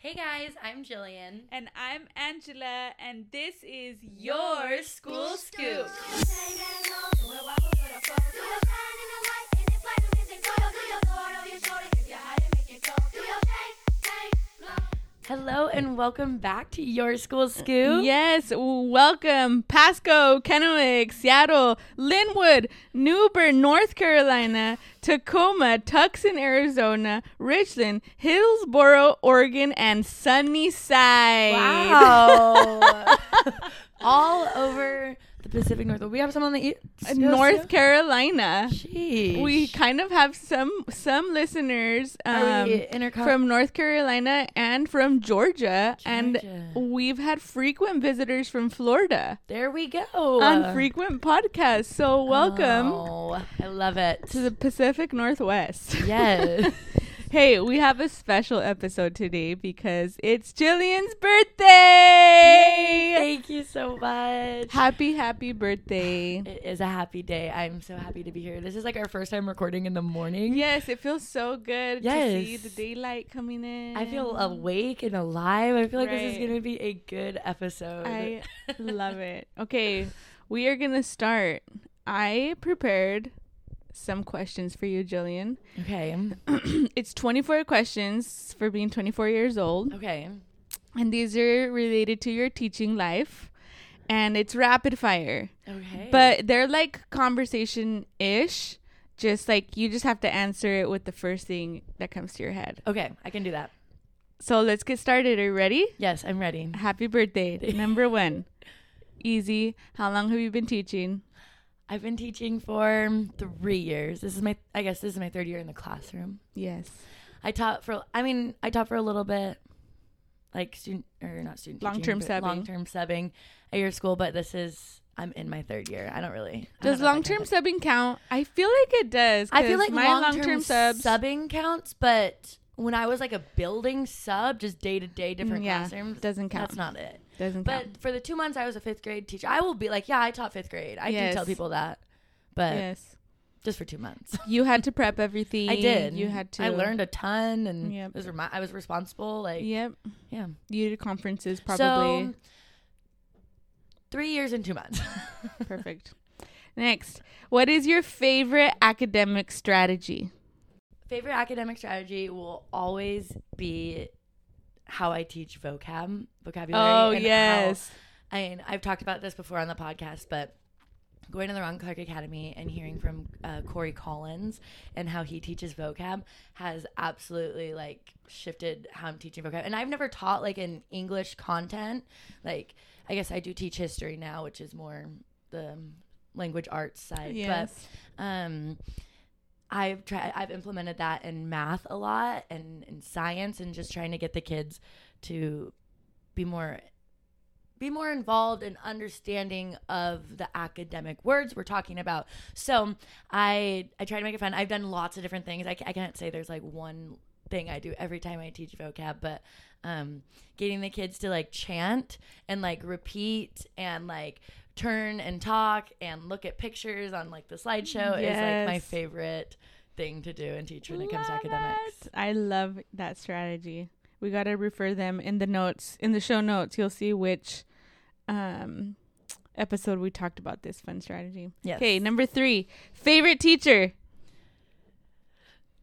Hey guys, I'm Jillian. And I'm Angela, and this is your School Scoop. Hello and welcome back to Your School uh, Scoop. Yes, welcome Pasco, Kennewick, Seattle, Linwood, New Bern, North Carolina, Tacoma, Tucson, Arizona, Richland, Hillsboro, Oregon, and Sunnyside. Wow. All over Pacific Northwest. We have some on the east North Carolina. Sheesh. We kind of have some some listeners um, intercom- from North Carolina and from Georgia, Georgia. and we've had frequent visitors from Florida there we go. on frequent podcasts. So welcome Oh, I love it. to the Pacific Northwest. yes. hey, we have a special episode today because it's Jillian's birthday. Thank you so much. Happy happy birthday. It is a happy day. I'm so happy to be here. This is like our first time recording in the morning. Yes, it feels so good to see the daylight coming in. I feel awake and alive. I feel like this is going to be a good episode. I love it. Okay, we are gonna start. I prepared some questions for you, Jillian. okay. it's 24 questions for being 24 years old, Okay. and these are related to your teaching life, and it's rapid fire. Okay. But they're like conversation ish. Just like you just have to answer it with the first thing that comes to your head. okay, I can do that. So let's get started. Are you ready? Yes, I'm ready. Happy birthday. Number one. Easy. How long have you been teaching? I've been teaching for three years. This is my, I guess this is my third year in the classroom. Yes. I taught for, I mean, I taught for a little bit, like student or not student Long-term subbing. long term subbing at your school. But this is, I'm in my third year. I don't really. I Does don't know if I long term subbing count? I feel like it does. I feel like my long long-term term subs. subbing counts, but when I was like a building sub, just day to day different Mm, yeah, classrooms, doesn't count. That's not it. Doesn't But count. for the two months I was a fifth grade teacher, I will be like, yeah, I taught fifth grade. I Yes. do tell people that, but yes. just for two months. You had to prep everything. I did. You had to. I learned a ton, and Yep. was remi- I was responsible. Like, Yep. yeah. You did conferences probably. So, three years and two months. Perfect. Next, what is your favorite academic strategy? Favorite academic strategy will always be how I teach vocab, vocabulary. Oh and how- yes. I mean, I've talked about this before on the podcast, but going to the Ron Clark Academy and hearing from uh, Corey Collins and how he teaches vocab has absolutely like shifted how I'm teaching vocab. And I've never taught like an English content. Like, I guess I do teach history now, which is more the language arts side. Yes. But um, I've tried. I've implemented that in math a lot and in science, and just trying to get the kids to be more be more involved in understanding of the academic words we're talking about. So I I try to make it fun. I've done lots of different things. I, I can't say there's like one thing I do every time I teach vocab, but um, getting the kids to like chant and like repeat and like turn and talk and look at pictures on like the slideshow is like my favorite thing to do and teach when it comes to academics. it. I love that strategy. We got to refer them in the notes, in the show notes. You'll see which um, episode we talked about this fun strategy. Yes. Okay, number three, favorite teacher.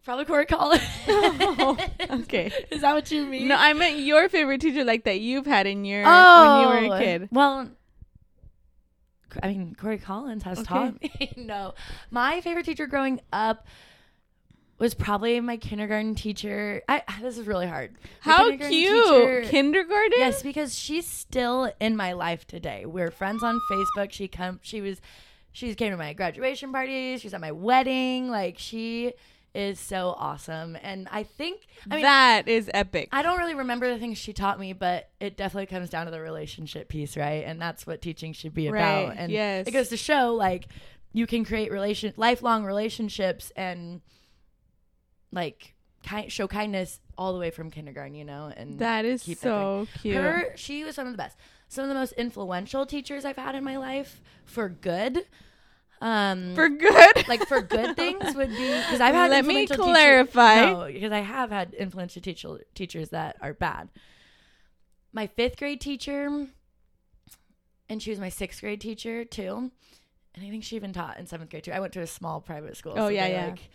Probably Corey Collins. okay. Is that what you mean? No, I meant your favorite teacher, like that you've had in your when you were a kid. Oh, Well, I mean, Corey Collins has Okay. taught me. no, my favorite teacher growing up was probably my kindergarten teacher. I this is really hard. My How kindergarten cute! teacher- Kindergarten. Yes, because she's still in my life today. We're friends on Facebook. She come. She was. She came to my graduation party. She's at my wedding. Like she is so awesome. And I think. I mean, that is epic. I don't really remember the things she taught me, but it definitely comes down to the relationship piece, right? And that's what teaching should be about. Right, And yes. it goes to show like you can create relation lifelong relationships and like ki- show kindness all the way from kindergarten, you know, and that is keep that so cute. her she was some of the best some of the most influential teachers i've had in my life for good Um, For good. like for good things would be because I've had Let me clarify. no, because I have had influential teacher, teachers that are bad. My fifth grade teacher, and she was my sixth grade teacher too, and I think she even taught in seventh grade too. I went to a small private school. Oh, yeah, they, yeah. Like,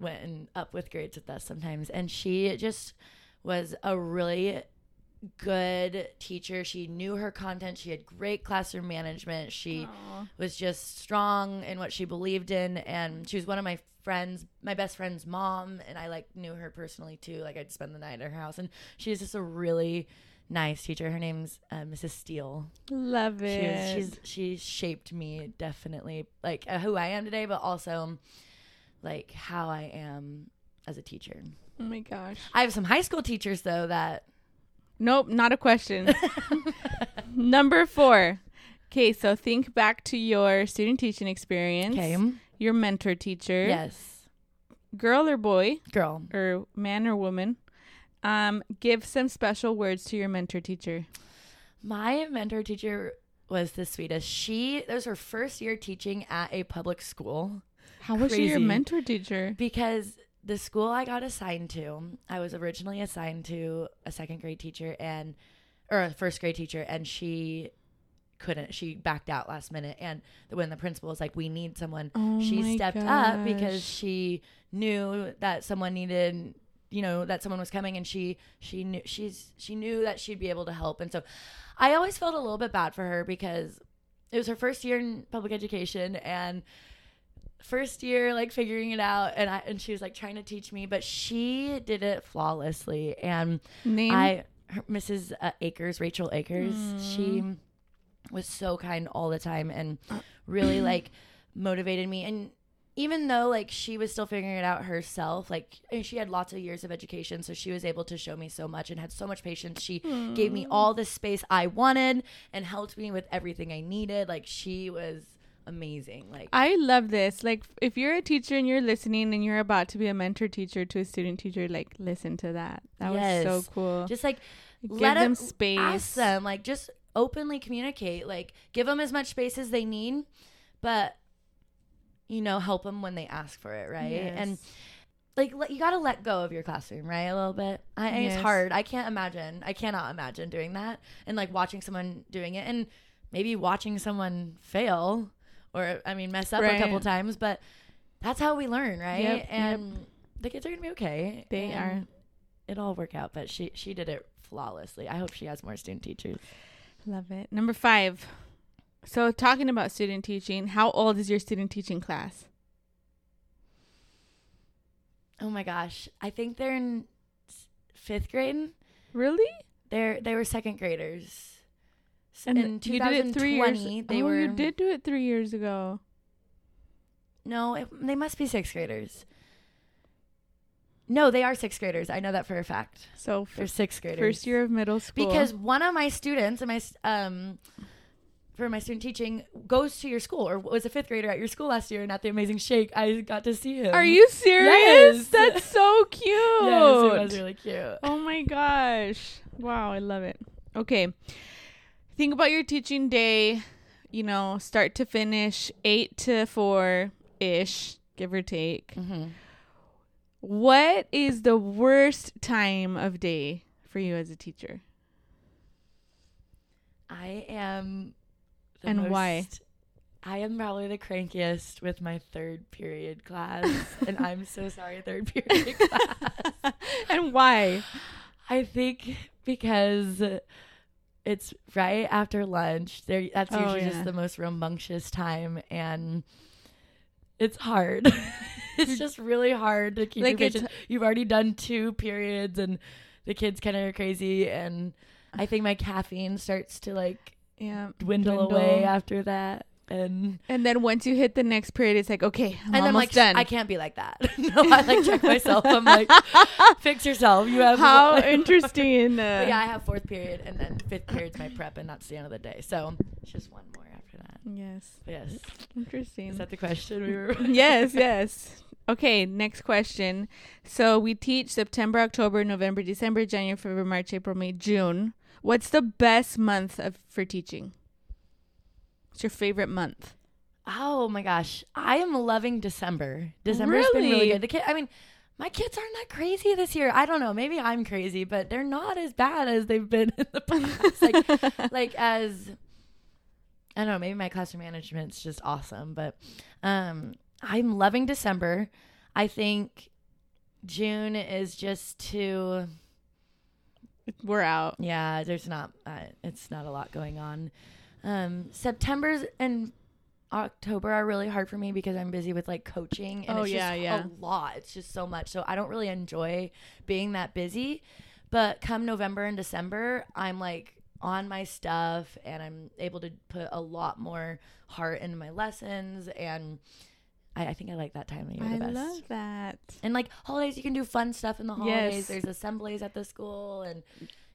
went and up with grades with us sometimes, and she just was a really good teacher. She knew her content. She had great classroom management. She Aw. was just strong in what she believed in and she was one of my friends my best friend's mom and i like knew her personally too like i'd spend the night at her house and she's just a really nice teacher her name's uh, mrs steele Love she it. was, she's she shaped me definitely like uh, who i am today but also like how i am as a teacher oh my gosh. i have some high school teachers though that Nope, not a question. Number four. Okay, so think back to your student teaching experience. okay Your mentor teacher. yes Girl or boy, girl or man or woman. Um, give some special words to your mentor teacher. My mentor teacher was the sweetest. She that was her first year teaching at a public school How was she your mentor teacher? because the school I got assigned to, I was originally assigned to a second grade teacher and or a first grade teacher and she couldn't she backed out last minute. And when the principal was like we need someone Oh she stepped up because she knew that someone needed you know that someone was coming and she she knew she's she knew that she'd be able to help. And so i always felt a little bit bad for her because it was her first year in public education and first year like figuring it out and i and she was like trying to teach me but she did it flawlessly and name. I, her, Mrs. Uh, Akers, Rachel Akers, she was so kind all the time and really like motivated me. And even though like she was still figuring it out herself, like and she had lots of years of education, so she was able to show me so much and had so much patience. She gave me all the space I wanted and helped me with everything I needed. Like she was amazing. Like I love this. Like, if you're a teacher and you're listening and you're about to be a mentor teacher to a student teacher, like, listen to that. That was so cool. just like Give let them them space. ask them like just openly communicate like give them as much space as they need but you know help them when they ask for it right Yes. and like you got to let go of your classroom right a little bit I, Yes. it's hard i can't imagine i cannot imagine doing that and like watching someone doing it and maybe watching someone fail or i mean mess up a couple times but that's how we learn right Yep, yep. and the kids are gonna be okay They are. it'll all work out but she she did it flawlessly i hope she has more student teachers Love it. Number five. So, talking about student teaching, how old is your student teaching class? Oh my gosh. I think they're in fifth grade. Really? They're they were second graders. And in you did it three years. 2020, they oh, were you did do it three years ago. No, it, they must be sixth graders. No, they are sixth graders. I know that for a fact. So, They're sixth graders. first year of middle school. because one of my students and my um for my student teaching goes to your school or was a fifth grader at your school last year and at the Amazing Shake I got to see him. Are you serious? Yes. That's so cute. Yes, it was really cute. Oh my gosh. Wow, I love it. Okay. Think about your teaching day, you know, start to finish, 8 to 4 ish, give or take. Mm-hmm. What is the worst time of day for you as a teacher? I am. The And why? I am probably the crankiest with my third period class, and I'm so sorry, third period class. and why? I think because it's right after lunch. There, that's Oh, usually yeah. just the most rambunctious time, and it's hard. it's just really hard to keep Like, it's- You've already done two periods, and the kids kind of are crazy, and I think my caffeine starts to like Yeah. dwindle, Dwindle. away after that, and And then once you hit the next period, it's like, okay, I'm and I'm like, done. I can't be like that. no, I like check myself. I'm like, fix yourself. You have How interesting. Uh, yeah, I have fourth period, and then fifth period's my prep, and that's the end of the day. So it's just one more after that. Yes. Yes, Interesting. is that the question we were? yes, yes. Okay, next question. So we teach September, October, November, December, January, February, March, April, May, June. What's the best month of for teaching? What's your favorite month? Oh my gosh, I am loving December. December's been really Really? good. The kid, I mean, my kids aren't that crazy this year. I don't know. Maybe I'm crazy, but they're not as bad as they've been in the past. like, like as I don't know. Maybe my classroom management's just awesome, but um, I'm loving December. I think June is just too. We're out. Yeah, there's not. Uh, it's not a lot going on. Um, September's and October are really hard for me because I'm busy with like coaching and Oh, it's yeah, just yeah. a lot. It's just so much. So I don't really enjoy being that busy. But come November and December, I'm like on my stuff and I'm able to put a lot more heart into my lessons and I, I think I like that time of year I the best. love that. And like holidays, you can do fun stuff in the holidays. Yes. There's assemblies at the school, and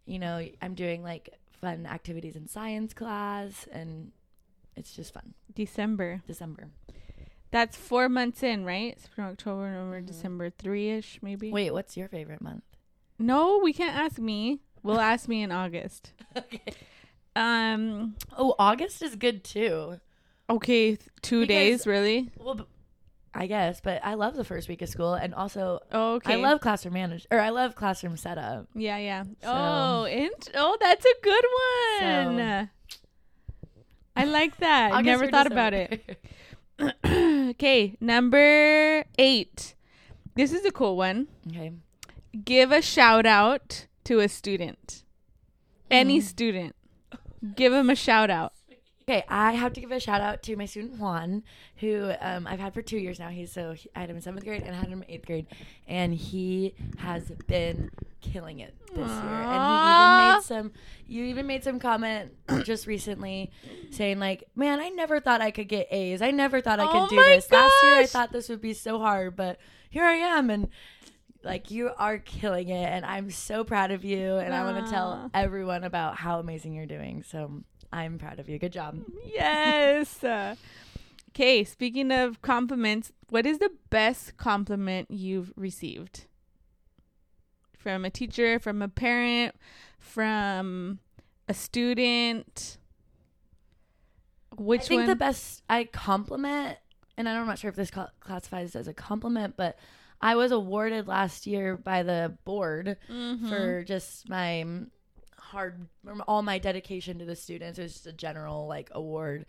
you know, I'm doing like fun activities in science class, and it's just fun. December. December. That's four months in, right? September, October, November, Mhm. December, three ish, maybe. Wait, what's your favorite month? No, we can't ask me. We'll ask me in August. okay. Um. Oh, August is good too. Okay, two Because- days, really? Well, I guess, but I love the first week of school, and also Oh, okay. I love classroom manage or I love classroom setup. Yeah, yeah. So- oh, int- oh, that's a good one. So- I like that. I never thought about it. Okay, number eight. This is a cool one. okay. Give a shout out to a student. Any Mm. student. Give him a shout out. Okay, I have to give a shout out to my student Juan, who um, I've had for two years now. He's so I had him in seventh grade and I had him in eighth grade, and he has been killing it this year. And he even made some. You even made some comment just recently, saying like, "Man, I never thought I could get A's. I never thought I Oh could do my this. Last year, I thought this would be so hard, but here I am." And like you are killing it, and I'm so proud of you. And I want to tell everyone about how amazing you're doing. So I'm proud of you. Good job. Yes. Okay, speaking of compliments, what is the best compliment you've received? From a teacher, from a parent, from a student? Which I think one? the best I compliment, and I'm not sure if this classifies as a compliment, but I was awarded last year by the board Mhm. for just my hard, all my dedication to the students. It was just a general like award,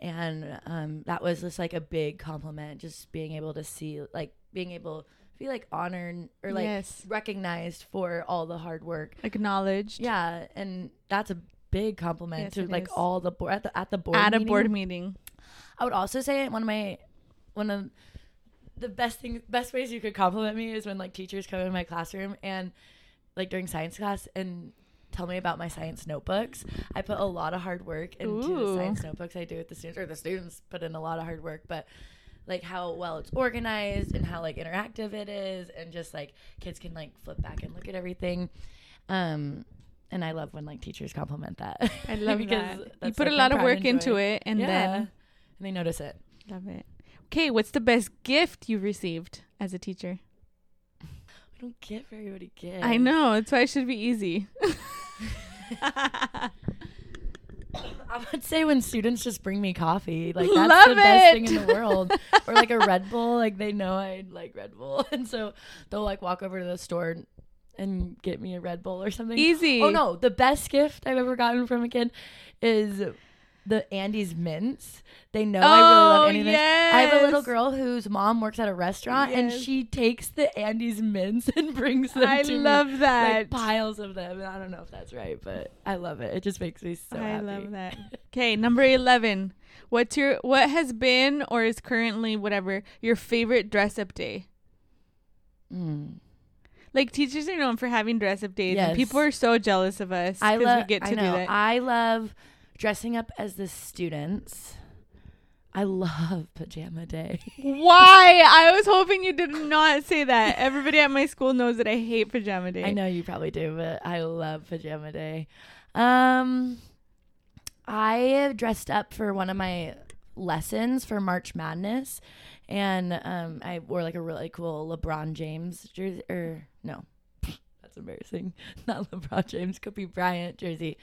and um, that was just like a big compliment. Just being able to see, like, being able to be like honored or like yes, recognized for all the hard work. acknowledged. Yeah, and that's a big compliment Yes, to like is. all the board at the at the board At a board meeting. I would also say one of my one of the best things best ways you could compliment me is when like teachers come in my classroom and like during science class and tell me about my science notebooks. I put a lot of hard work into Ooh. the science notebooks I do with the students or the students put in a lot of hard work, but like how well it's organized and how like interactive it is and just like kids can like flip back and look at everything. Um and I love when like teachers compliment that. I love it Because that. You put like, a lot of work into it and yeah. then and they notice it. love it. Okay, what's the best gift you've received as a teacher? We don't get very many gifts. I know, that's why it should be easy. I would say when students just bring me coffee, like that's Love the best thing in the world. or like a Red Bull, like they know I like Red Bull, and so they'll like walk over to the store and get me a Red Bull or something. easy. Oh no, the best gift I've ever gotten from a kid is the Andes mints. They know I really love Oh, Andes mints. I have a little girl whose mom works at a restaurant, and she takes the Andes mints and brings them I to me. love that. like piles of them. And I don't know if that's right, but I love it. It just makes me so I happy. love that. Okay, number 11. What's your what has been or is currently whatever your favorite dress up day? Mm. Like teachers are known for having dress up days Yes. and people are so jealous of us I cuz love. we get to I know. do that. I love dressing up as the students. I love pajama day. Why? I was hoping you did not say that. Everybody at my school knows that I hate pajama day. I know you probably do, but I love pajama day. Um, I dressed up for one of my lessons for March Madness, and um, I wore like a really cool LeBron James jersey. Or no, that's embarrassing. Not LeBron James, Kobe Bryant jersey,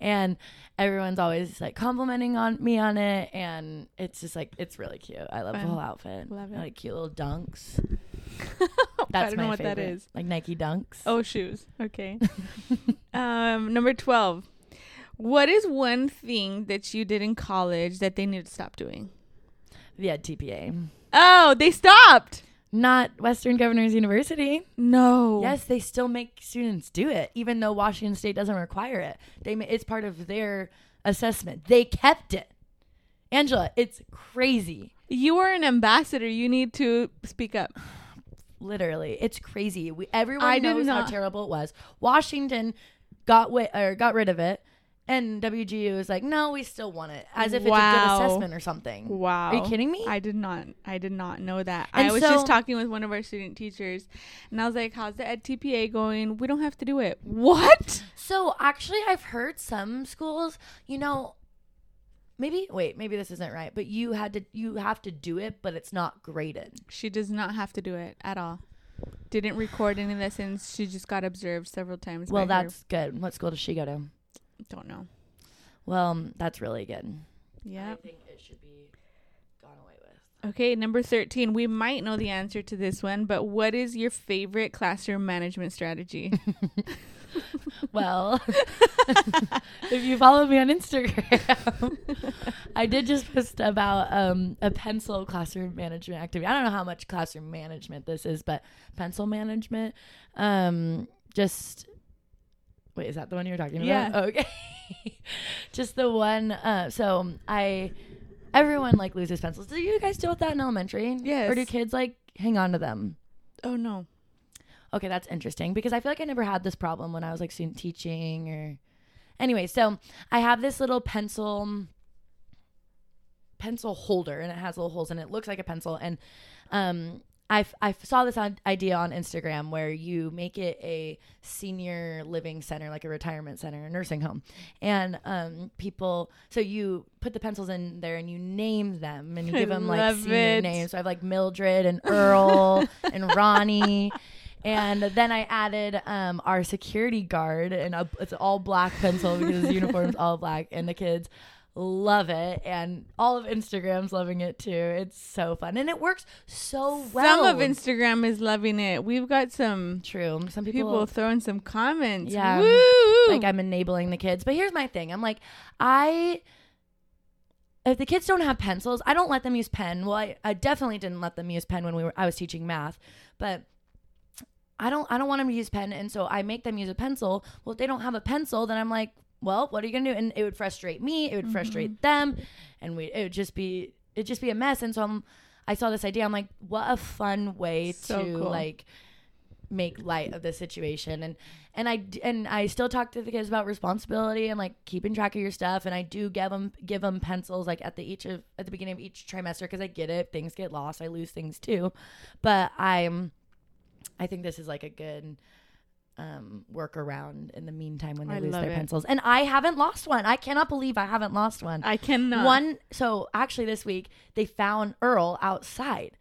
and everyone's always like complimenting on me on it, and it's just like it's really cute. I love Fun. the whole outfit. Love it. I like cute little dunks. I That's don't my know what favorite. that is. Like Nike dunks. Oh, shoes. Okay. um, number 12. What is one thing that you did in college that they need to stop doing? yeah, TPA. Oh, they stopped. Not Western Governors University. No. Yes, they still make students do it, even though Washington State doesn't require it. They it's part of their assessment. They kept it. Angela, it's crazy. You are an ambassador. You need to speak up. Literally, it's crazy. We everyone I knows how terrible it was. Washington got wi- or got rid of it, and WGU was like, "No, we still want it," as if it's a good assessment or something. Wow. Are you kidding me? I did not. I did not know that. And I was so- just talking with one of our student teachers, and I was like, "How's the edTPA going? We don't have to do it." What? So actually, I've heard some schools, you know, maybe wait, maybe this isn't right, but you had to you have to do it, but it's not graded. She does not have to do it at all. Didn't record any lessons. She just got observed several times. Well, by her- that's good. What school does she go to? Don't know. Well, um, that's really good. Yeah. I think it should be gone away with. Okay, number 13. We might know the answer to this one, but what is your favorite classroom management strategy? Well, if you follow me on Instagram, I did just post about um, a pencil classroom management activity. I don't know how much classroom management this is, but pencil management. Um, just wait, is that the one you're talking about? Yeah. Okay, just the one. Uh, so I, everyone like loses pencils. Do you guys deal with that in elementary? Yes. Or do kids like hang on to them? oh, no. Okay, that's interesting because I feel like I never had this problem when I was like student teaching or anyway, so I have this little pencil pencil holder and it has little holes and it looks like a pencil and um I, I saw this on, idea on Instagram where you make it a senior living center, like a retirement center, a nursing home. And um, people, so you put the pencils in there and you name them and you I give them like senior it. names. So I have like Mildred and Earl and Ronnie. And then I added um, our security guard, and a, it's all black pencil because his uniform's all black, and the kids love it, and all of Instagram's loving it too. It's so fun, and it works so well. Some of Instagram is loving it. We've got some true. Some people, people throwing some comments. Yeah. Woo! like I'm enabling the kids, but here's my thing: I'm like, I. If the kids don't have pencils, I don't let them use pen. Well, I, I definitely didn't let them use pen when we were I was teaching math, but I don't I don't want them to use pen, and so I make them use a pencil. Well, if they don't have a pencil, then I'm like, well, what are you gonna do? And it would frustrate me. It would frustrate mm-hmm. them, and we it would just be it'd just be a mess. And so I'm, I saw this idea. I'm like, what a fun way So to cool. like make light of the situation and and I and I still talk to the kids about responsibility and like keeping track of your stuff and I do give them give them pencils like at the each of at the beginning of each trimester because I get it things get lost I lose things too but I'm I think this is like a good um workaround in the meantime when they I lose their it. pencils and I haven't lost one I cannot believe I haven't lost one I cannot. one so actually this week they found Earl outside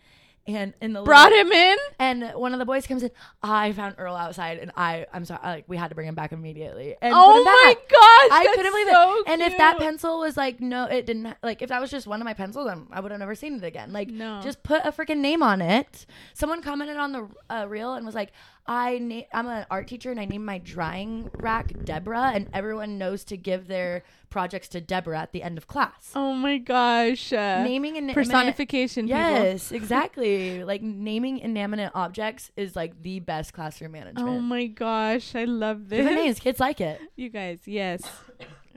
and in the brought little- him in. and one of the boys comes in. I found Earl outside, and I, I'm sorry, like we had to bring him back immediately. And Oh my back. gosh! I couldn't believe so it. And if that pencil was like, no, it didn't. Like if that was just one of my pencils, then I would have never seen it again. Like, No. just put a freaking name on it. Someone commented on the uh, reel and was like, I na- I'm an art teacher and I named my drying rack Deborah, and everyone knows to give their projects to Deborah at the end of class. Oh my gosh! Uh, Naming and personification. Yes, exactly. like naming inanimate objects is like the best classroom management. Oh my gosh! I love Give this. names. Kids like it. You guys, yes.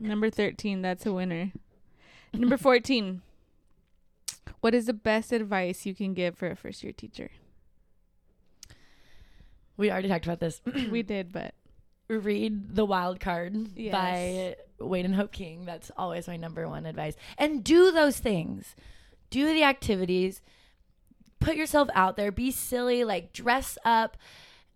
Number 13, that's a winner. Number 14. What is the best advice you can give for a first year teacher? We already talked about this. we did, but Read The Wild Card Yes. by Wade and Hope King. That's always my number one advice. And do those things. Do the activities. Put yourself out there. Be silly. Like dress up.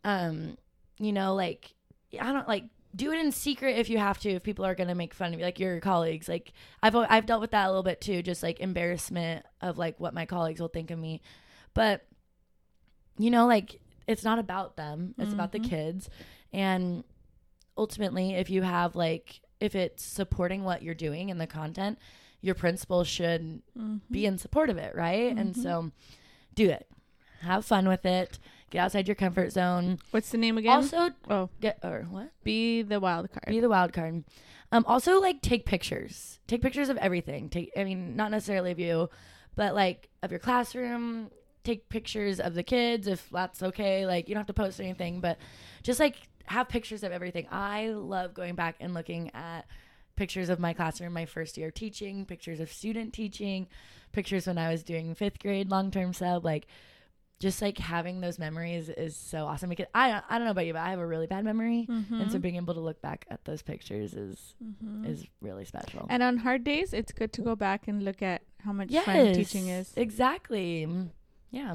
Um, you know, like I don't like do it in secret if you have to if people are going to make fun of you like your colleagues like I've I've dealt with that a little bit too just like embarrassment of like what my colleagues will think of me but you know like it's not about them it's about the Mhm. kids And ultimately, if you have like, if it's supporting what you're doing in the content, your principal should Mhm. be in support of it, right? And Mhm. so do it. Have fun with it. Get outside your comfort zone. What's the name again? Also, oh, get or what? be the wild card. Be the wild card. Um, also, like take pictures. Take pictures of everything. Take, I mean, not necessarily of you, but like of your classroom. Take pictures of the kids if that's okay. Like you don't have to post anything, but just like have pictures of everything. I love going back and looking at pictures of my classroom, my first year teaching, pictures of student teaching, pictures when I was doing fifth grade long term sub. Like just like having those memories is so awesome because I I don't know about you, but I have a really bad memory. And so Mhm. being able to look back at those pictures is Mhm. is really special. And on hard days, it's good to go back and look at how much fun teaching is. Exactly. Yeah.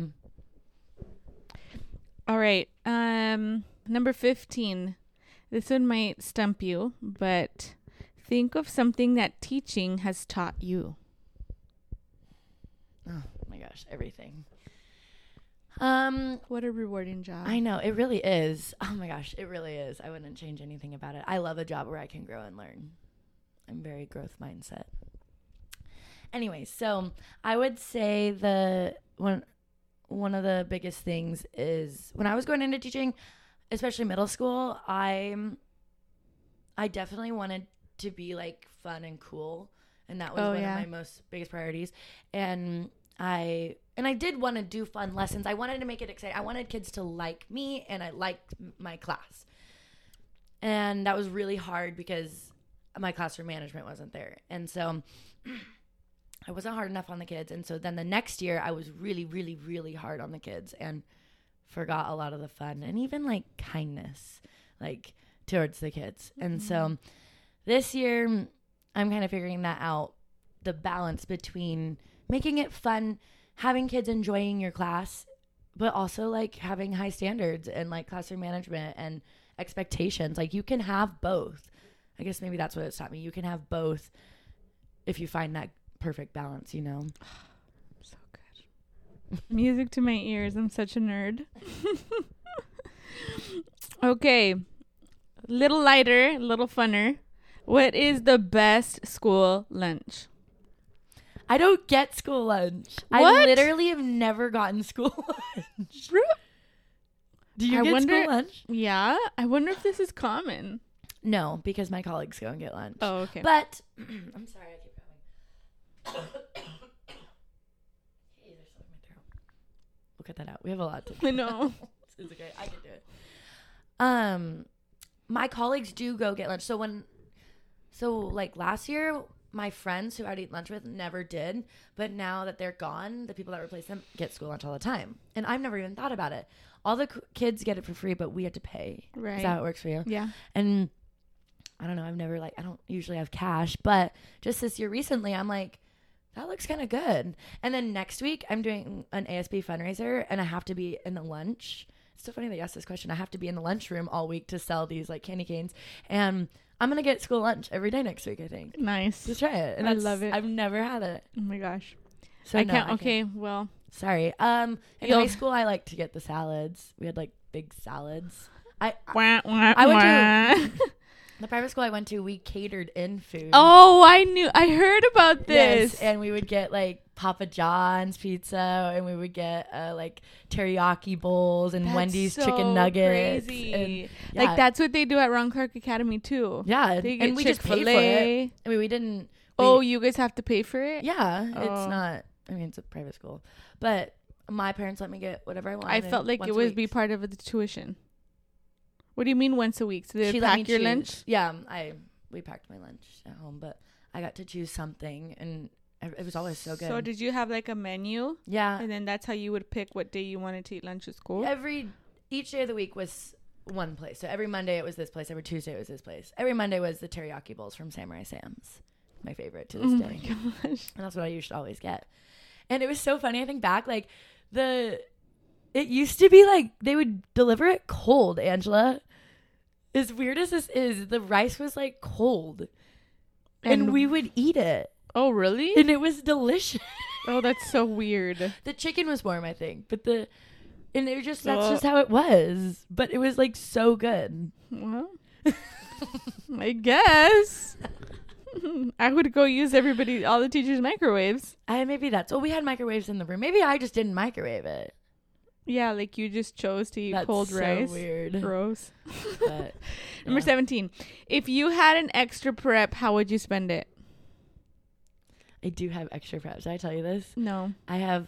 All right. Um, number 15. This one might stump you, but think of something that teaching has taught you. Oh my gosh, everything. Um What a rewarding job. I know it really is. Oh my gosh, it really is. I wouldn't change anything about it. I love a job where I can grow and learn. I'm very growth mindset. Anyway, so I would say the one one of the biggest things is when I was going into teaching, especially middle school, I I definitely wanted to be like fun and cool, and that was Oh, one yeah. of my most biggest priorities. And I and I did want to do fun lessons. I wanted to make it exciting. I wanted kids to like me, and I liked my class. And that was really hard because my classroom management wasn't there, and so. I wasn't hard enough on the kids. And so then the next year, I was really, really, really hard on the kids and forgot a lot of the fun and even like kindness, like towards the kids. And so mm-hmm. this year, I'm kind of figuring that out the balance between making it fun, having kids enjoying your class, but also like having high standards and like classroom management and expectations. Like you can have both. I guess maybe that's what it's taught me. You can have both if you find that perfect balance, you know? So good. Music to my ears. I'm such a nerd. okay. Little lighter, little funner. What is the best school lunch? I don't get school lunch. I literally have never gotten school lunch. Do you I get wonder- school lunch? Yeah, I wonder if this is common. No, because my colleagues go and get lunch. Oh, okay. But I'm sorry, I going. Hey, there's something in my throat. We'll cut that out. We have a lot to I know. it's okay. I can do it. Um, my colleagues do go get lunch. So when, so like last year, my friends who I'd eat lunch with never did. But now that they're gone, the people that replace them get school lunch all the time. And I've never even thought about it. All the c- kids get it for free, but we have to pay. Right. Is that how it works for you? yeah. And I don't know. I've never like I don't usually have cash, but just this year recently, I'm like, that looks kind of good. And then next week, I'm doing an ASB fundraiser, and I have to be in the lunch. It's so funny that you asked this question. I have to be in the lunchroom all week to sell these like candy canes, and I'm gonna get school lunch every day next week. I think. Nice. Just try it. And I love it. I've never had it. Oh my gosh. So I no, can't. Okay. Well, Sorry. Um, in You'll- high school, I like to get the salads. We had like big salads. I wah, wah, I went wah. the private school I went to, we catered in food. oh, I knew. I heard about this. Yes, and we would get like Papa John's pizza, and we would get uh, like teriyaki bowls and That's Wendy's so chicken nuggets. crazy. And, yeah, Like that's what they do at Ron Clark Academy too. Yeah, They and we just paid for it. I mean, we didn't. we- Oh, you guys have to pay for it. yeah, Oh. it's not. I mean, it's a private school, but my parents let me get whatever I wanted. I felt like it would be part of the tuition. What do you mean once a week? So they She would let me pack your choose. lunch? Yeah, um, I we packed my lunch at home, but I got to choose something, and it was always so good. So did you have like a menu, yeah, and then that's how you would pick what day you wanted to eat lunch at school? every each day of the week was one place. So every Monday it was this place. Every Tuesday it was this place. Every Monday was the teriyaki bowls from Samurai Sam's. My favorite to this Oh day. And that's what I used to always get. And it was so funny. I think back like the it used to be like they would deliver it cold, Angela. As weird as this is, the rice was like cold. And, And- we would eat it. Oh really? And it was delicious. oh, that's so weird. the chicken was warm, I think, but the And it was just that's Well- just how it was. But it was like so good. Well, I guess. I would go use everybody, all the teachers' microwaves. I maybe that's oh we had microwaves in the room. Maybe I just didn't microwave it. Yeah, like you just chose to eat That's cold so rice. weird. Gross. But Number 17. If you had an extra prep, how would you spend it? I do have extra prep. Did I tell you this? No. I have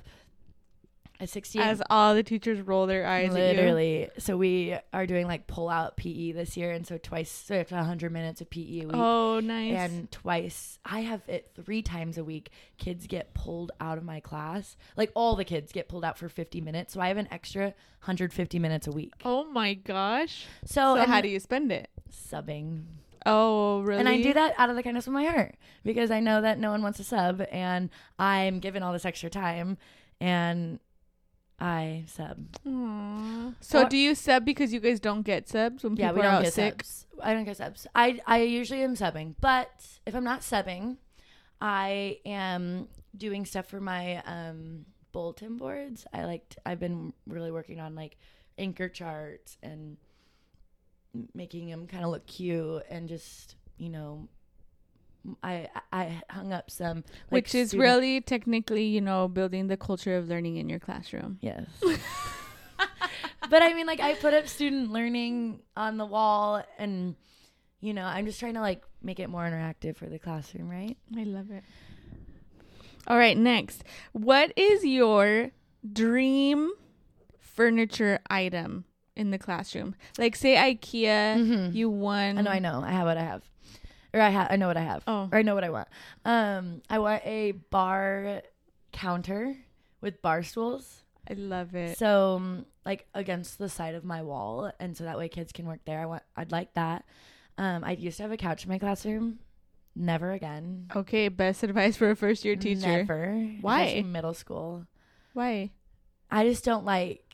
a 60 As all the teachers roll their eyes at you. literally. So we are doing like pull out PE this year, and so twice, so we have 100 minutes of PE a week. Oh, nice. And twice, I have it three times a week. Kids get pulled out of my class. Like all the kids get pulled out for 50 minutes. So I have an extra 150 minutes a week. oh my gosh. So, So, how do you spend it? subbing? Oh, really? And I do that out of the kindness of my heart because I know that no one wants to sub, and I'm given all this extra time, and I sub. Aw. So, do you sub because you guys don't get subs when Yeah, people we are don't out get sick? subs. I don't get subs. I I usually am subbing, but if I'm not subbing, I am doing stuff for my um bulletin boards. I like I've been really working on like anchor charts and making them kind of look cute and just you know. I I hung up some like, Which is student- really technically, you know, building the culture of learning in your classroom. Yes. but I mean, like, I put up student learning on the wall, and you know, I'm just trying to like make it more interactive for the classroom, right? I love it. All right, next. What is your dream furniture item in the classroom? Like say IKEA, Mhm. you won I know, I know, I have what I have, or I have, I know what I have, Oh. or I know what I want. Um, I want a bar counter with bar stools. I love it. So, um, like against the side of my wall, and so that way kids can work there. I want, I'd like that. Um, I used to have a couch in my classroom. Never again. Okay, best advice for a first year teacher. Never. Why? Middle school. Why? I just don't like.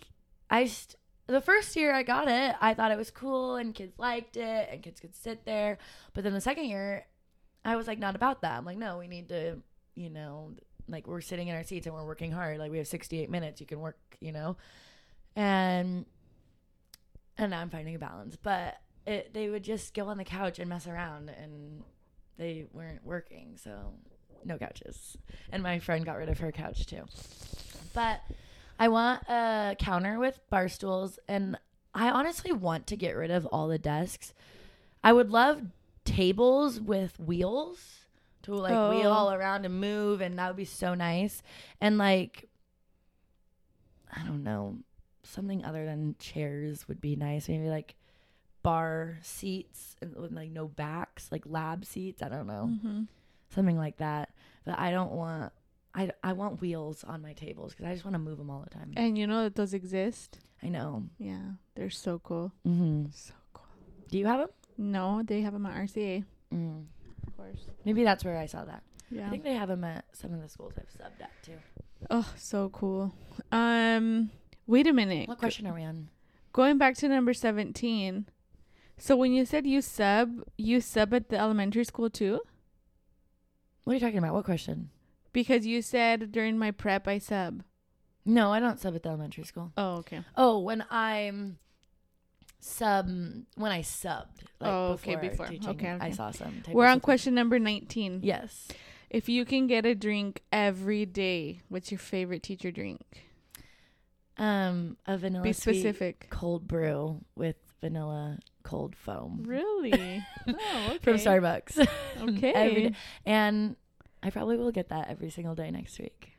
I just the first year I got it, I thought it was cool and kids liked it and kids could sit there. But then the second year, I was like not about that. I'm like, no, we need to, you know, like we're sitting in our seats and we're working hard. Like we have 68 minutes, you can work, you know, and and now I'm finding a balance. But it, they would just go on the couch and mess around, and they weren't working, so no couches. And my friend got rid of her couch too. But I want a counter with bar stools, and I honestly want to get rid of all the desks. I would love tables with wheels to like wheel Oh. all around and move, and that would be so nice. And like, I don't know, something other than chairs would be nice. Maybe like bar seats and with like no backs, like lab seats. I don't know Mm-hmm. something like that. But I don't want. I, I want wheels on my tables because I just want to move them all the time. And you know that those exist? I know. Yeah, they're so cool. Mm-hmm. So cool. Do you have them? No, they have them at RCA. Mm. Of course. Maybe that's where I saw that. Yeah. I think they have them at some of the schools I've subbed at too. Oh, so cool. Um, wait a minute. What question are we on? Going back to number 17. So when you said you sub, you sub at the elementary school too? What are you talking about? What question? Because you said during my prep I sub. No, I don't sub at the elementary school. Oh, okay. Oh, when I'm sub, when I subbed. Like Oh, okay, before, before. teaching, Okay, I saw some. We're on question number 19. Yes. If you can get a drink every day, what's your favorite teacher drink? Um, a vanilla Be sweet specific. cold brew with vanilla cold foam. Really? oh, okay. from Starbucks. Okay. And I probably will get that every single day next week.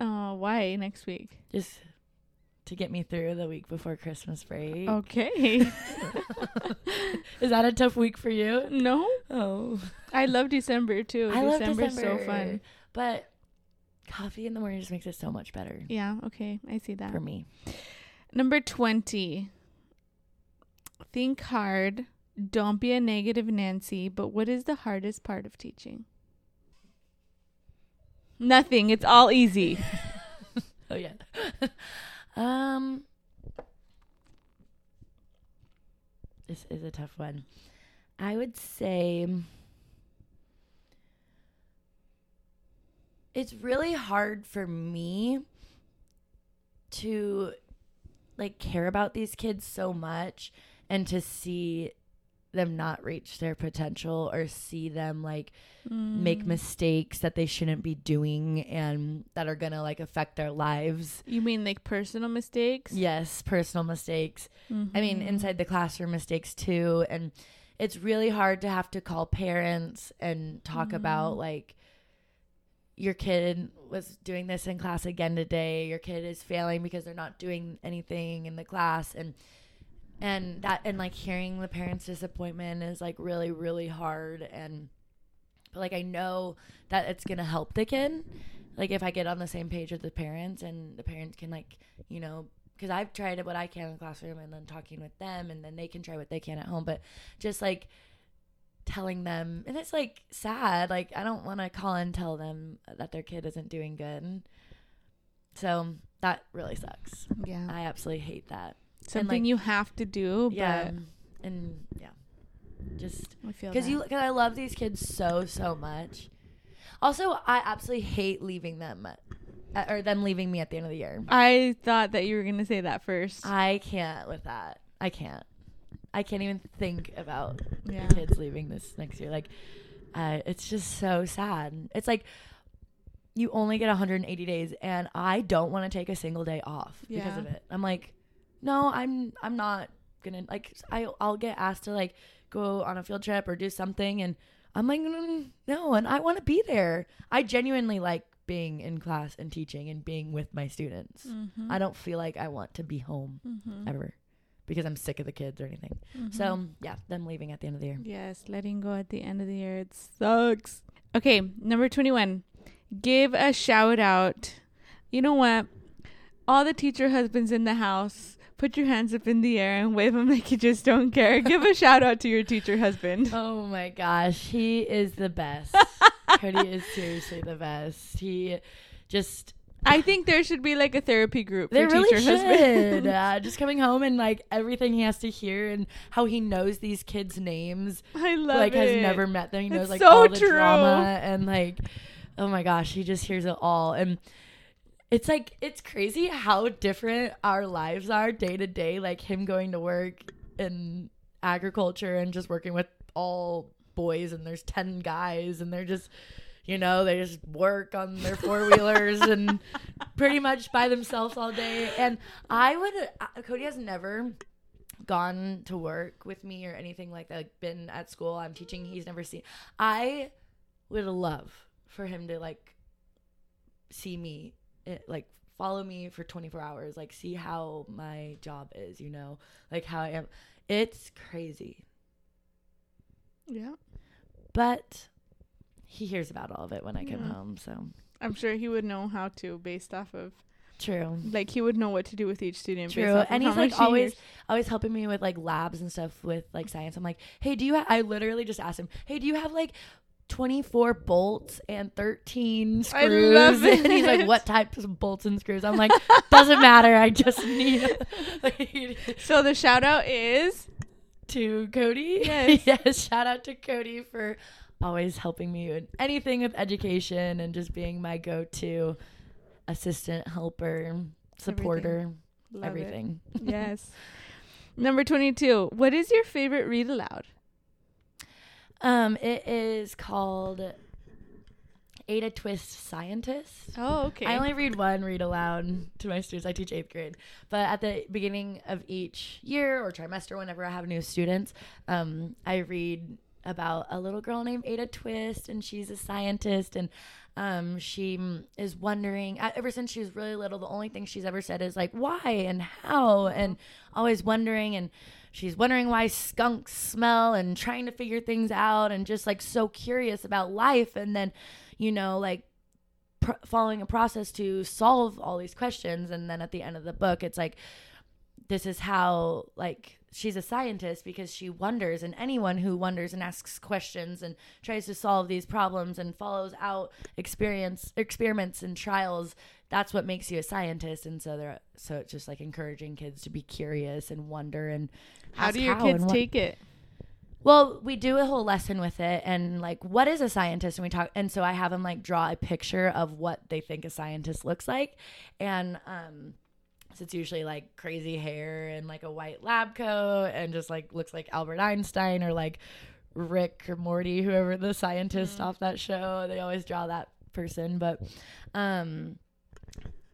Oh, why next week? Just to get me through the week before Christmas break. Okay. Is that a tough week for you? no, Oh. I love December too. I love December's December. so fun. But coffee in the morning just makes it so much better Yeah, okay. I see that. for me. Number 20. Think hard. Don't be a negative Nancy, but what is the hardest part of teaching? Nothing. It's all easy. Oh yeah. um This is a tough one. I would say it's really hard for me to like care about these kids so much and to see them not reach their potential or see them like make Mm. mistakes that they shouldn't be doing and that are gonna like affect their lives. You mean like personal mistakes? Yes, personal mistakes. I mean, Mhm. inside the classroom mistakes too. And it's really hard to have to call parents and talk about like your kid was doing this in class again today. Your kid is failing because they're not doing anything in the class and and that and like hearing the parents' disappointment is like really, really hard and but like I know that it's gonna help the kid. Like if I get on the same page with the parents and the parents can like, you know, because I've tried what I can in the classroom and then talking with them and then they can try what they can at home. But just like telling them, and it's like sad. Like I don't want to call and tell them that their kid isn't doing good. So that really sucks. yeah, I absolutely hate that. Something like- you have to do. Yeah, but and yeah, just because you because I love these kids so so much. Also, I absolutely hate leaving them, uh, or them leaving me at the end of the year. I thought that you were gonna say that first. I can't with that. I can't. I can't even think about Yeah. the kids leaving this next year. Like, uh, it's just so sad. It's like you only get 180 days, and I don't want to take a single day off because of it. I'm like, no, I'm I'm not gonna like. I I'll get asked to like go on a field trip or do something, and I'm like, mm, no, and I want to be there. I genuinely like being in class and teaching and being with my students. Mhm. I don't feel like I want to be home Mhm. ever because I'm sick of the kids or anything. Mhm. So yeah, them leaving at the end of the year. Yes, letting go at the end of the year. It sucks. Okay, number 21. Give a shout out. You know what? All the teacher husbands in the house, put your hands up in the air and wave them like you just don't care. Give a shout out to your teacher husband. Oh my gosh, he is the best. Cody is seriously the best. He just I think there should be like a therapy group for really teacher should. husbands. Uh, just coming home and like everything he has to hear and how he knows these kids' names. I love like it. has never met them. He knows It's like so all the true. drama and like oh my gosh, he just hears it all. And it's like it's crazy how different our lives are day to day. Like him going to work in agriculture and just working with all boys and there's 10 guys and they're just you know they just work on their four-wheelers and pretty much by themselves all day and i would uh, cody has never gone to work with me or anything like that like been at school i'm teaching he's never seen i would love for him to like see me eh, like follow me for 24 hours like see how my job is you know like how i am it's crazy Yeah. but he hears about all of it when i come Yeah. home so I'm sure he would know how to based off of true like he would know what to do with each student. based True, and he's like always always helping me with like labs and stuff with like science. I'm like, hey, do you? Ha-? I literally just asked him, hey, do you have like 24 bolts and 13 screws. I love And he's like, what types of bolts and screws? I'm like, doesn't matter. I just need So the shout out is to Cody. Yes. yes. Shout out to Cody for always helping me with anything with education and just being my go-to assistant, helper, supporter, it. everything. yes. Number 22. What is your favorite read aloud? Um, it is called Ada Twist Scientist. Oh, okay. I only read one read aloud to my students. I teach eighth grade, but at the beginning of each year or trimester, whenever I have new students, um, I read about a little girl named Ada Twist, and she's a scientist, and um, she is wondering. Ever since she was really little, the only thing she's ever said is like why and how, and always wondering and. She's wondering why skunks smell and trying to figure things out and just like so curious about life. And then, you know, like pr- following a process to solve all these questions and then at the end of the book it's like this is how like she's a scientist because she wonders and anyone who wonders and asks questions and tries to solve these problems and follows out experience experiments and trials that's what makes you a scientist and so they're so it's just like encouraging kids to be curious and wonder and how do your and kids take it? well, we do a whole lesson with it and like what is a scientist and we talk and so I have them like draw a picture of what they think a scientist looks like and um So it's usually like crazy hair and like a white lab coat and just like looks like Albert Einstein or like Rick or Morty, whoever the scientist off that show. They always draw that person. But um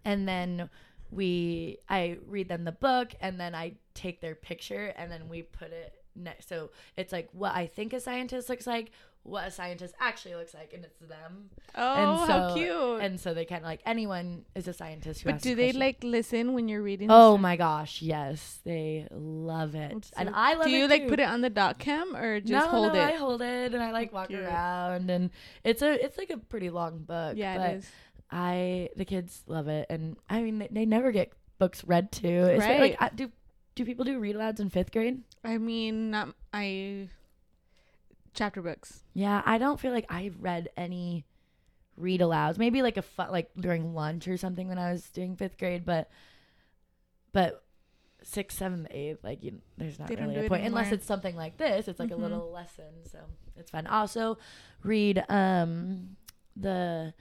and then we I read them the book and then I take their picture and then we put it next so it's like what I think a scientist looks like, what a scientist actually looks like, and it's them. Oh, how so- cute. And so they kind of like anyone is a scientist who but do they like listen when you're reading? Oh my gosh, yes, they love it, That's and so- I love it. Do you like too. put it on the doc cam or just no, hold no, it? I hold it and I like walk Cute. around, and it's a it's like a pretty long book. yeah, it is. I the kids love it, and I mean they, they never get books read to. It's Right. like I, do do people do read alouds in fifth grade? I mean, not I chapter books. Yeah, I don't feel like I've read any read alouds. Maybe like a fun, like during lunch or something when I was doing fifth grade, but but sixth, seventh, eighth, like you, there's not They really a it point unless it's something like this. It's like Mhm. a little lesson, so it's fun. Also, read um the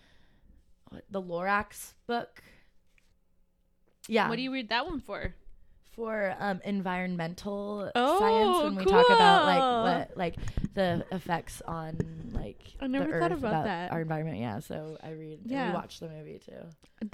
the Lorax book. Yeah, What do you read that one for? For um environmental Oh, science when we talk about like what like the effects on like I never the thought earth, about that. our environment yeah so i read yeah we watch the movie too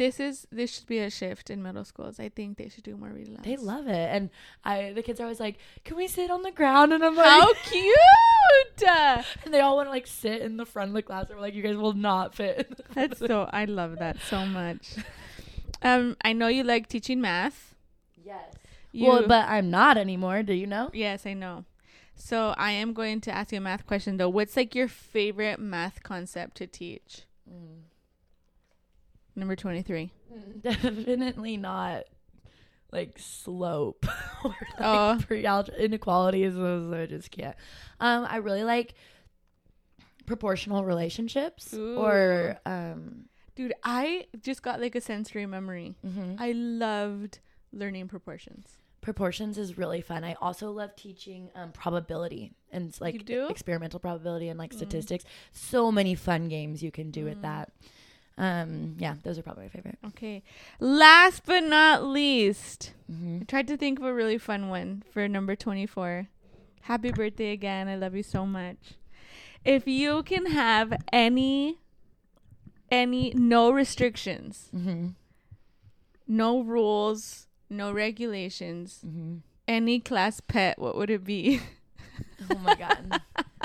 This is this should be a shift in middle schools. I think they should do more read alouds. they love it and i the kids are always like can we sit on the ground and i'm like How cute! and they all want to like sit in the front of the class and we're like you guys will not fit in the front That's of the-" so I love that so much. Um, I know you like teaching math. yes You, well but i'm not anymore do you know yes, I know. So I am going to ask you a math question though. What's like your favorite math concept to teach? Mm. Number twenty three. definitely not like slope or like Oh. pre-algebra inequalities I just can't. Um I really like proportional relationships or um Dude, I just got like a sensory memory. mhm. I loved learning proportions. Proportions is really fun. I also love teaching um probability and like experimental probability and like Mm. statistics. So many fun games you can do with Mm. that. Um yeah, those are probably my favorite. Okay. Last but not least, hmm I tried to think of a really fun one for number 24. Happy birthday again. I love you so much. If you can have any any no restrictions, hmm no rules, no regulations, hmm any class pet, what would it be? Oh my god.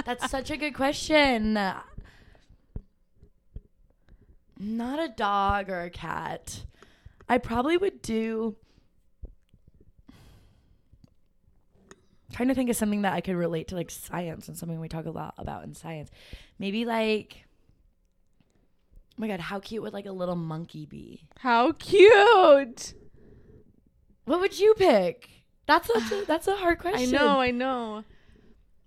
That's such a good question. Not a dog or a cat. I probably would do trying to think of something that I could relate to like science and something we talk a lot about in science. Maybe like Oh my god, how cute would like a little monkey be? How cute. What would you pick? That's a that's a hard question. I know, I know.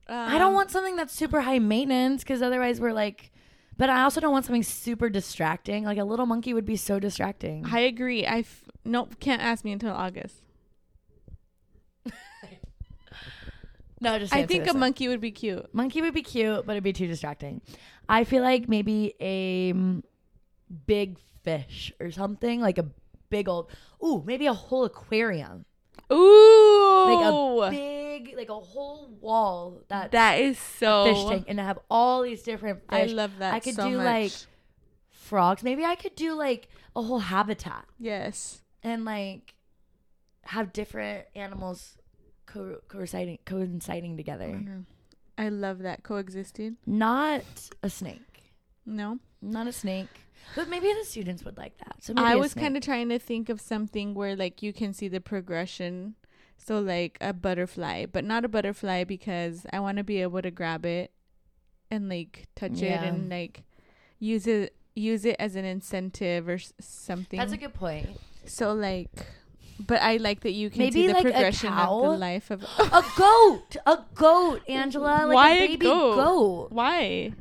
I don't Um, want something that's super high maintenance because otherwise we're like, but I also don't want something super distracting. Like a little monkey would be so distracting. I agree. I f- nope, can't ask me until August. no, just I think a monkey would be cute. monkey would be cute, but it'd be too distracting. I feel like maybe a mm, big fish or something like a big old. Ooh, maybe a whole aquarium, Ooh, like a big, like a whole wall that that is so. fish tank, and to have all these different I love that. I could so do, much. like, frogs. Maybe I could do like a whole habitat. yes. and like have different animals co- coinciding coinciding together. Mm-hmm. I love that coexisting. Not a snake. No, Not a snake. But maybe the students would like that. So maybe I a was kind of trying to think of something where like you can see the progression. So like a butterfly, but not a butterfly because I want to be able to grab it and like touch it and like use it use it as an incentive or s- something. That's a good point. So like, but I like that you can Maybe see the like a progression of the life of. A goat. A goat, Angela. Like Why a a baby goat? goat. Why?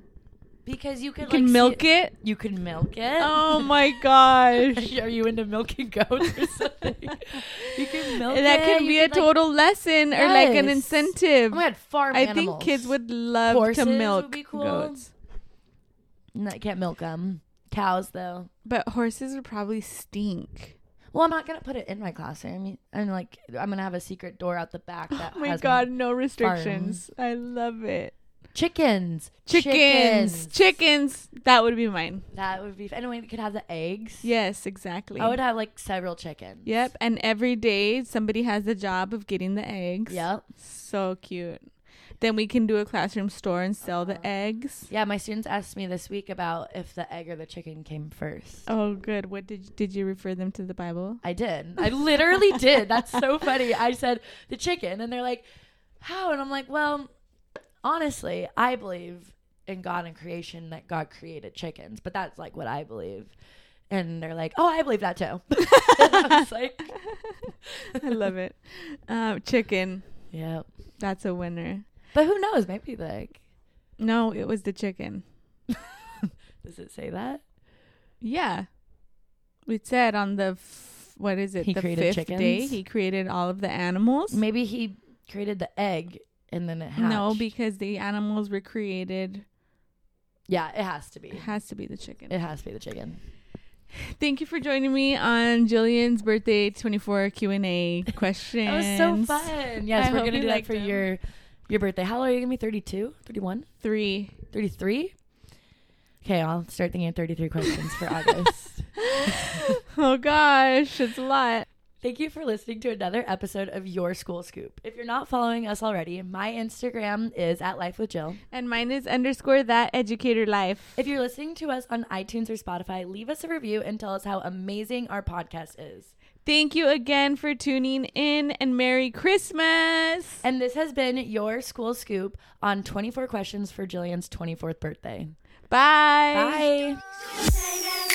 Because you could You can like see milk it. You can milk it. Oh my gosh. Are you into milking goats or something? you can milk that it. can you be a like- total lesson or like an incentive. Oh my god, farm I animals. think kids would love Horses to milk cool. goats. No, can't milk them. Cows though. But horses would probably stink. Well, I'm not gonna put it in my classroom. I'm like, I'm gonna have a secret door out the back oh that Oh my god, no restrictions. I love it. Chickens, Chickens. Chickens. That would be mine. That would be. And we could have the eggs. Yes, exactly. I would have like several chickens. Yep, and every day somebody has the job of getting the eggs. Yep. So cute. Then we can do a classroom store and sell the Uh-huh. eggs. Yeah, my students asked me this week about if the egg or the chicken came first. Oh, good. What did you, did you refer them to the Bible? I did. I literally did. That's so funny. I said the chicken, and they're like, "How?" And I'm like, "Well, honestly, I believe in God and creation that God created chickens, but that's like what I believe." And they're like, "Oh, I believe that too." I was like, I love it. Um, chicken. "Yeah." That's a winner. But who knows? Maybe like. No, it was the chicken. Does it say that? Yeah. It said on the f- what is it? He the created fifth day he created all of the animals. Maybe he created the egg and then it hatched. No, because the animals were created. yeah, it has to be. It has to be the chicken. It has to be the chicken. Thank you for joining me on Jillian's birthday 24 Q&A questions. That was so fun. Yes, I we're gonna do that for them. your your birthday. How old are you gonna be? 32? 31? 3. 33? Okay, I'll start thinking of 33 questions for August. oh gosh, it's a lot. Thank you for listening to another episode of Your School Scoop. If you're not following us already, my Instagram is at Life with Jill. And mine is underscore that educator life. If you're listening to us on iTunes or Spotify, leave us a review and tell us how amazing our podcast is. Thank you again for tuning in and Merry Christmas. And this has been your school scoop on 24 questions for Jillian's 24th birthday. Bye. Bye.